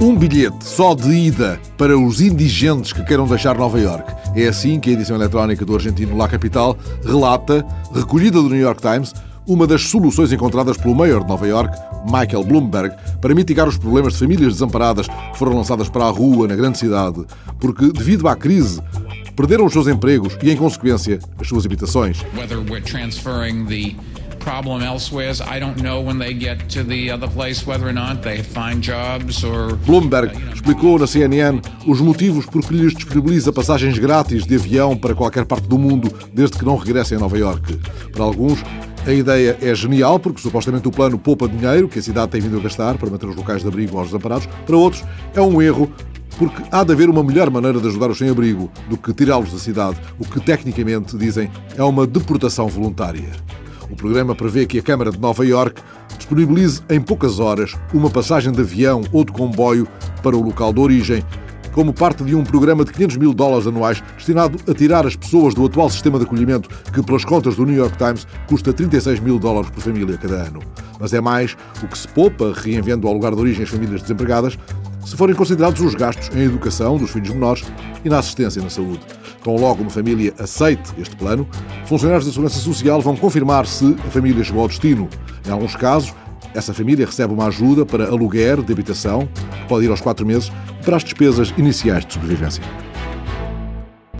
Um bilhete só de ida para os indigentes que queiram deixar Nova York. É assim que a edição eletrónica do argentino La Capital relata, recolhida do New York Times, uma das soluções encontradas pelo mayor de Nova York, Michael Bloomberg, para mitigar os problemas de famílias desamparadas que foram lançadas para a rua na grande cidade, porque, devido à crise, perderam os seus empregos e, em consequência, as suas habitações. Problem elsewhere I don't know when they get to the other place whether or not they find jobs or Bloomberg explicou na CNN os motivos por que lhes disponibiliza passagens grátis de avião para qualquer parte do mundo desde que não regressem a Nova York. Para alguns, a ideia é genial porque supostamente o plano poupa dinheiro que a cidade tem vindo a gastar para manter os locais de abrigo aos desamparados. Para outros, é um erro porque há de haver uma melhor maneira de ajudar os sem-abrigo do que tirá-los da cidade, o que tecnicamente, dizem, é uma deportação voluntária. O programa prevê que a Câmara de Nova York disponibilize em poucas horas uma passagem de avião ou de comboio para o local de origem, como parte de um programa de 500 mil dólares anuais destinado a tirar as pessoas do atual sistema de acolhimento que, pelas contas do New York Times, custa 36 mil dólares por família cada ano. Mas é mais o que se poupa reenviando ao lugar de origem as famílias desempregadas se forem considerados os gastos em educação dos filhos menores e na assistência na saúde. Tão logo uma família aceite este plano, funcionários da Segurança Social vão confirmar se a família chegou ao destino. Em alguns casos, essa família recebe uma ajuda para aluguer de habitação, que pode ir aos quatro meses, para as despesas iniciais de sobrevivência.